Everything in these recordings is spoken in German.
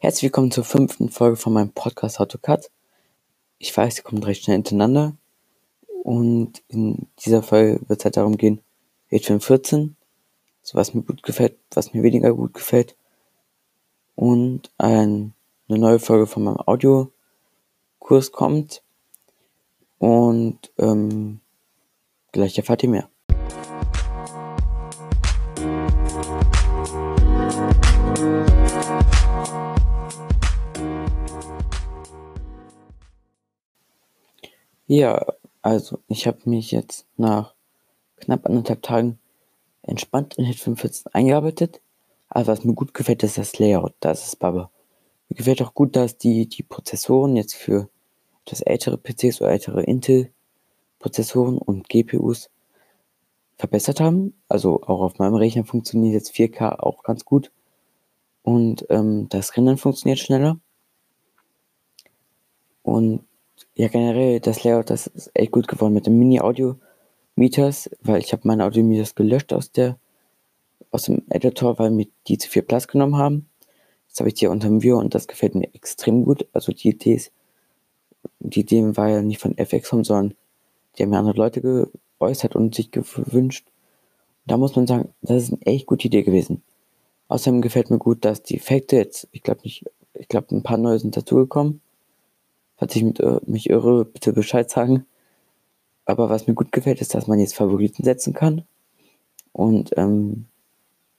Herzlich willkommen zur fünften Folge von meinem Podcast How to Cut. Ich weiß, sie kommen recht schnell hintereinander. Und in dieser Folge wird es halt darum gehen, H5 14, so was mir gut gefällt, was mir weniger gut gefällt. Und ein, eine neue Folge von meinem Audiokurs kommt. Und ähm, gleich erfahrt ihr mehr. Ja, also ich habe mich jetzt nach knapp anderthalb Tagen entspannt in Hit 45 eingearbeitet. Aber was mir gut gefällt, ist das Layout. Das ist Baba. Mir gefällt auch gut, dass die, die Prozessoren jetzt für etwas ältere PCs oder ältere Intel-Prozessoren und GPUs verbessert haben. Also auch auf meinem Rechner funktioniert jetzt 4K auch ganz gut. Und ähm, das Rendern funktioniert schneller. Und ja, generell das Layout, das ist echt gut geworden mit dem Mini-Audio-Meters, weil ich habe meine Audio-Meters gelöscht aus der aus dem Editor, weil mir die zu viel Platz genommen haben. Jetzt habe ich die unter dem View und das gefällt mir extrem gut. Also die Idee die Idee war ja nicht von FX Home, sondern die haben ja andere Leute geäußert und sich gewünscht. Da muss man sagen, das ist eine echt gute Idee gewesen. Außerdem gefällt mir gut, dass die Effekte jetzt, ich glaube nicht, ich glaube ein paar neue sind dazugekommen. Falls ich mit, äh, mich irre, bitte Bescheid sagen. Aber was mir gut gefällt, ist, dass man jetzt Favoriten setzen kann. Und ähm,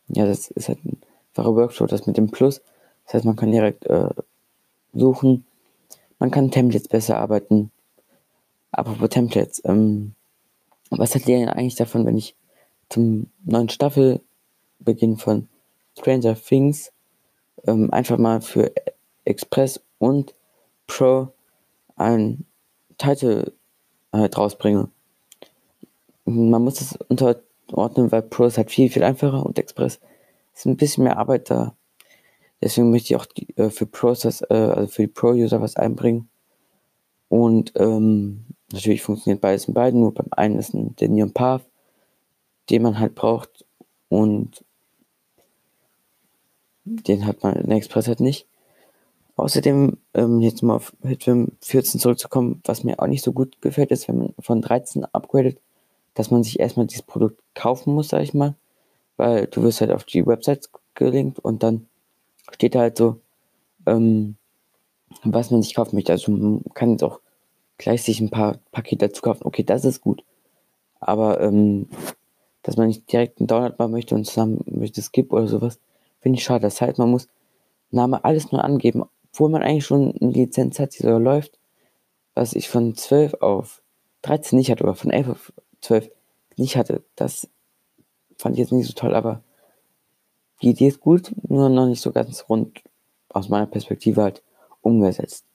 ja, das ist halt ein einfacher Workflow, das mit dem Plus. Das heißt, man kann direkt äh, suchen. Man kann Templates besser arbeiten. Apropos Templates, ähm, was hat ihr eigentlich davon, wenn ich zum neuen Staffelbeginn von Stranger Things ähm, einfach mal für Express und Pro ein Titel halt rausbringe. Man muss es unterordnen, weil Pro ist halt viel, viel einfacher und Express ist ein bisschen mehr Arbeit da. Deswegen möchte ich auch die, äh, für Pros das, äh, also für die Pro-User was einbringen. Und ähm, natürlich funktioniert beides in beiden, nur beim einen ist ein, der Neon Path, den man halt braucht und den hat man in Express halt nicht. Außerdem, ähm, jetzt mal auf Hitfilm 14 zurückzukommen, was mir auch nicht so gut gefällt, ist, wenn man von 13 upgradet, dass man sich erstmal dieses Produkt kaufen muss, sag ich mal. Weil du wirst halt auf die Websites gelinkt und dann steht halt so, ähm, was man sich kaufen möchte. Also man kann jetzt auch gleich sich ein paar Pakete dazu kaufen. Okay, das ist gut. Aber ähm, dass man nicht direkt einen Download machen möchte und zusammen möchte Skip oder sowas, finde ich schade. Das heißt, man muss Name alles nur angeben, obwohl man eigentlich schon eine Lizenz hat, die so läuft, was ich von 12 auf 13 nicht hatte, oder von 11 auf 12 nicht hatte, das fand ich jetzt nicht so toll, aber die Idee ist gut, nur noch nicht so ganz rund aus meiner Perspektive halt umgesetzt.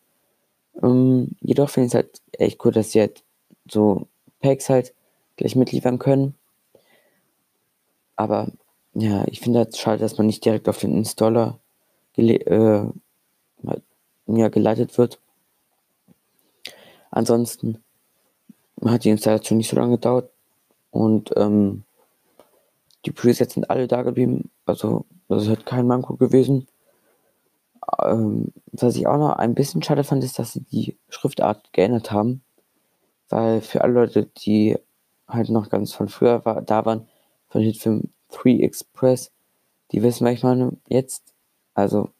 Ähm, jedoch finde ich es halt echt cool, dass sie halt so Packs halt gleich mitliefern können. Aber ja, ich finde halt schade, dass man nicht direkt auf den Installer äh, ja, geleitet wird. Ansonsten hat die Installation nicht so lange gedauert und ähm, die Presets sind alle da geblieben. Also das ist halt kein Manko gewesen. Ähm, was ich auch noch ein bisschen schade fand, ist, dass sie die Schriftart geändert haben. Weil für alle Leute, die halt noch ganz von früher war, da waren, von Hitfilm 3 Express, die wissen, was ich meine, jetzt. Also,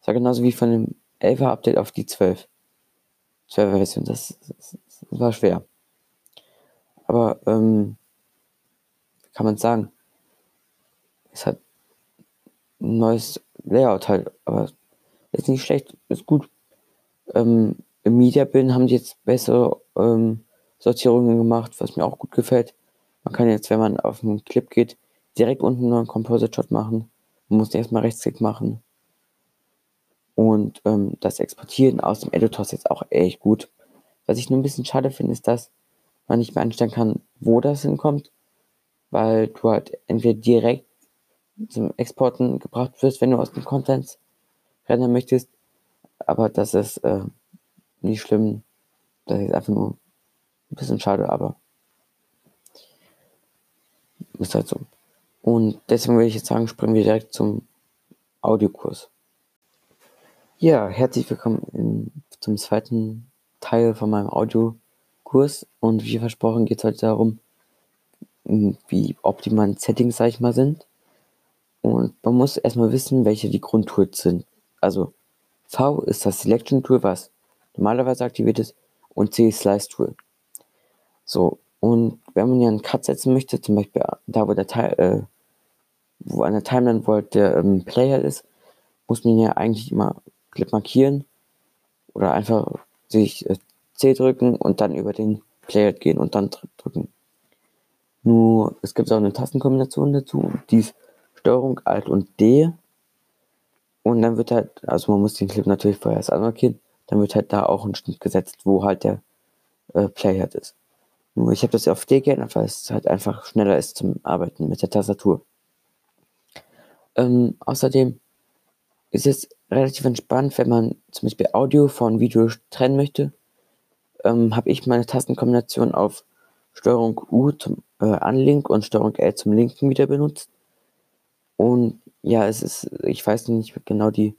es war genauso wie von dem 11er Update auf die 12. 12er Version, das, das, das war schwer. Aber, ähm, kann man sagen, es hat ein neues Layout halt, aber ist nicht schlecht, ist gut. Ähm, Im Media Bin haben die jetzt bessere ähm, Sortierungen gemacht, was mir auch gut gefällt. Man kann jetzt, wenn man auf einen Clip geht, direkt unten einen Composite Shot machen. Man muss erstmal Rechtsklick machen. Und ähm, das Exportieren aus dem Editor ist jetzt auch echt gut. Was ich nur ein bisschen schade finde, ist, dass man nicht mehr einstellen kann, wo das hinkommt, weil du halt entweder direkt zum Exporten gebracht wirst, wenn du aus dem Content rennen möchtest. Aber das ist äh, nicht schlimm. Das ist einfach nur ein bisschen schade, aber ist halt so. Und deswegen würde ich jetzt sagen, springen wir direkt zum Audiokurs. Ja, herzlich willkommen in, zum zweiten Teil von meinem Audiokurs. Und wie versprochen geht es heute darum, wie optimal Settings, sag ich mal, sind. Und man muss erstmal wissen, welche die Grundtools sind. Also V ist das Selection Tool, was normalerweise aktiviert ist, und C ist Slice Tool. So, und wenn man ja einen Cut setzen möchte, zum Beispiel da, wo der Teil, äh, wo an der Timeline, wo halt der ähm, Player ist, muss man ja eigentlich immer Clip markieren oder einfach sich äh, C drücken und dann über den Player gehen und dann drücken. Nur, es gibt auch eine Tastenkombination dazu, die ist Steuerung Alt und D. Und dann wird halt, also man muss den Clip natürlich vorher erst anmarkieren, dann wird halt da auch ein Schnitt gesetzt, wo halt der äh, Playhead ist. Nur ich habe das auf D geändert, weil es halt einfach schneller ist zum Arbeiten mit der Tastatur. Ähm, außerdem ist es relativ entspannt, wenn man zum Beispiel Audio von Video trennen möchte. Ähm, habe ich meine Tastenkombination auf Steuerung U zum äh, Anlink und Steuerung L zum Linken wieder benutzt. Und ja, es ist, ich weiß nicht genau die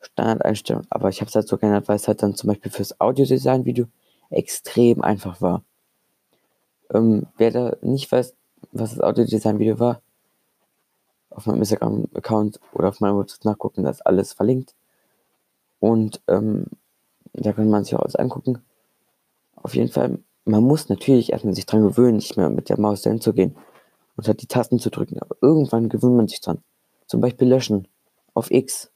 Standardeinstellung, aber ich habe es halt so geändert, weil es halt dann zum Beispiel fürs Audiodesign-Video extrem einfach war. Ähm, wer da nicht weiß, was das Audiodesign-Video war, auf meinem Instagram-Account oder auf meiner Website nachgucken, da ist alles verlinkt. Und ähm, da kann man sich auch alles angucken. Auf jeden Fall, man muss natürlich erstmal sich dran gewöhnen, nicht mehr mit der Maus dahin zu gehen und halt die Tasten zu drücken. Aber irgendwann gewöhnt man sich dran. Zum Beispiel löschen. Auf X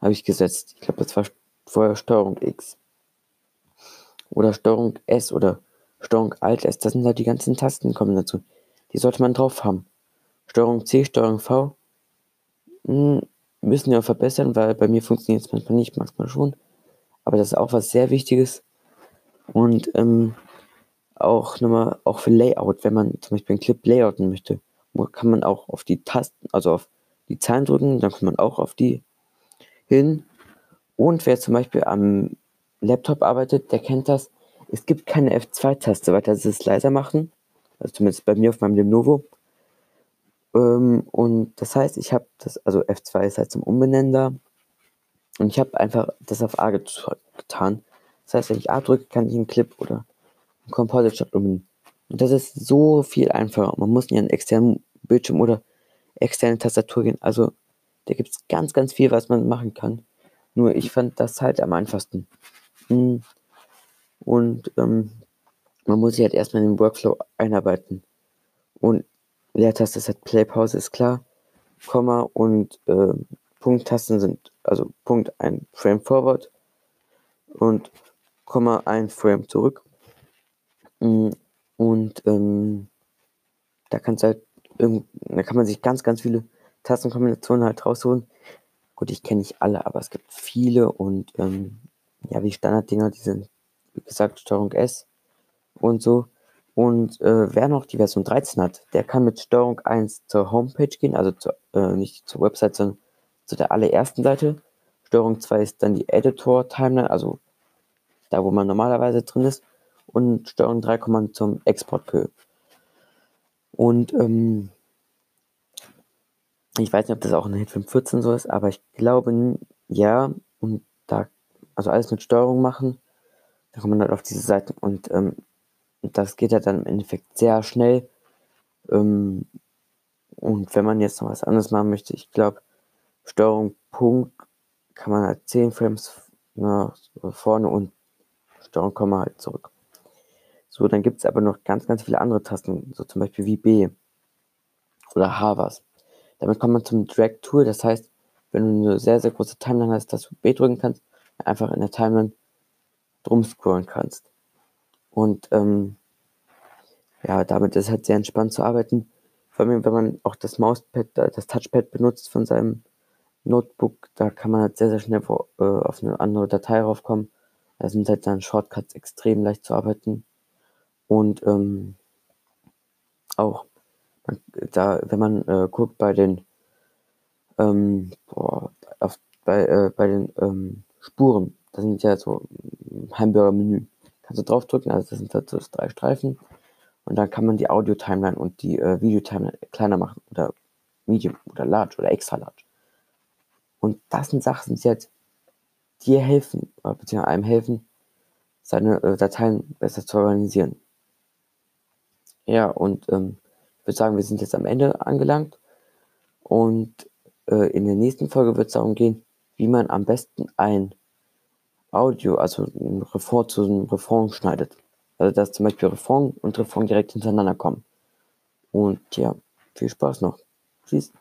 habe ich gesetzt. Ich glaube, das war vorher Steuerung X. Oder Steuerung S oder Steuerung Alt S. Das sind halt die ganzen Tasten kommen dazu. Die sollte man drauf haben. Steuerung C, Steuerung V müssen wir verbessern, weil bei mir funktioniert es manchmal nicht, manchmal schon. Aber das ist auch was sehr Wichtiges. Und ähm, auch nochmal, auch für Layout, wenn man zum Beispiel einen Clip layouten möchte, kann man auch auf die Tasten, also auf die Zahlen drücken, dann kommt man auch auf die hin. Und wer zum Beispiel am Laptop arbeitet, der kennt das. Es gibt keine F2-Taste, weil das ist leiser machen. Also zumindest bei mir auf meinem Lenovo. Ähm, und das heißt, ich habe das, also F2 ist halt zum Umbenennen da. Und ich habe einfach das auf A getan. Das heißt, wenn ich A drücke, kann ich einen Clip oder einen Composite Shot umbenennen. Und das ist so viel einfacher. Man muss nicht einen externen Bildschirm oder externe Tastatur gehen. Also da gibt es ganz, ganz viel, was man machen kann. Nur ich fand das halt am einfachsten. Hm. Und ähm, man muss sich halt erstmal in den Workflow einarbeiten. Und Leertaste ist halt Play-Pause, ist klar. Komma und äh, Punkttasten sind, also Punkt ein Frame forward und Komma ein Frame zurück. Mm, und ähm, da kannst halt, da kann man sich ganz, ganz viele Tastenkombinationen halt rausholen. Gut, ich kenne nicht alle, aber es gibt viele und ähm, ja, die Standarddinger, die sind, wie gesagt, Steuerung S und so. Und äh, wer noch die Version 13 hat, der kann mit Steuerung 1 zur Homepage gehen, also zu, äh, nicht zur Website, sondern zu der allerersten Seite. Steuerung 2 ist dann die Editor-Timeline, also da, wo man normalerweise drin ist. Und Steuerung 3 kommt man zum Export-Kö. Und ähm, ich weiß nicht, ob das auch in Hit 514 so ist, aber ich glaube, ja. Und da, also alles mit Steuerung machen. Da kommt man halt auf diese Seiten. Und ähm, das geht ja dann im Endeffekt sehr schnell. Ähm, und wenn man jetzt noch was anderes machen möchte, ich glaube, Steuerung Punkt kann man halt 10 Frames nach vorne und Steuerung Komma halt zurück. So, dann gibt es aber noch ganz, ganz viele andere Tasten, so zum Beispiel wie B oder H was. Damit kommt man zum Drag Tool, das heißt, wenn du eine sehr, sehr große Timeline hast, dass du B drücken kannst, einfach in der Timeline drum scrollen kannst. Und ähm, ja, damit ist halt sehr entspannt zu arbeiten. Vor allem, wenn man auch das Mauspad, das Touchpad benutzt von seinem Notebook, da kann man halt sehr, sehr schnell äh, auf eine andere Datei raufkommen. Da sind halt dann Shortcuts extrem leicht zu arbeiten. Und ähm, auch, man, da, wenn man äh, guckt bei den, ähm, boah, auf, bei, äh, bei den ähm, Spuren, das sind ja so Hamburger-Menü kannst du draufdrücken, also das sind halt so drei Streifen. Und dann kann man die Audio-Timeline und die äh, Video-Timeline kleiner machen oder Medium oder Large oder extra Large. Und das sind Sachen, die halt dir helfen, beziehungsweise einem helfen, seine äh, Dateien besser zu organisieren. Ja, und ähm, ich würde sagen, wir sind jetzt am Ende angelangt. Und äh, in der nächsten Folge wird es darum gehen, wie man am besten ein Audio, also ein Refrain zu einem Refrain schneidet. Also dass zum Beispiel Refrain und Refrain direkt hintereinander kommen. Und ja, viel Spaß noch. Tschüss.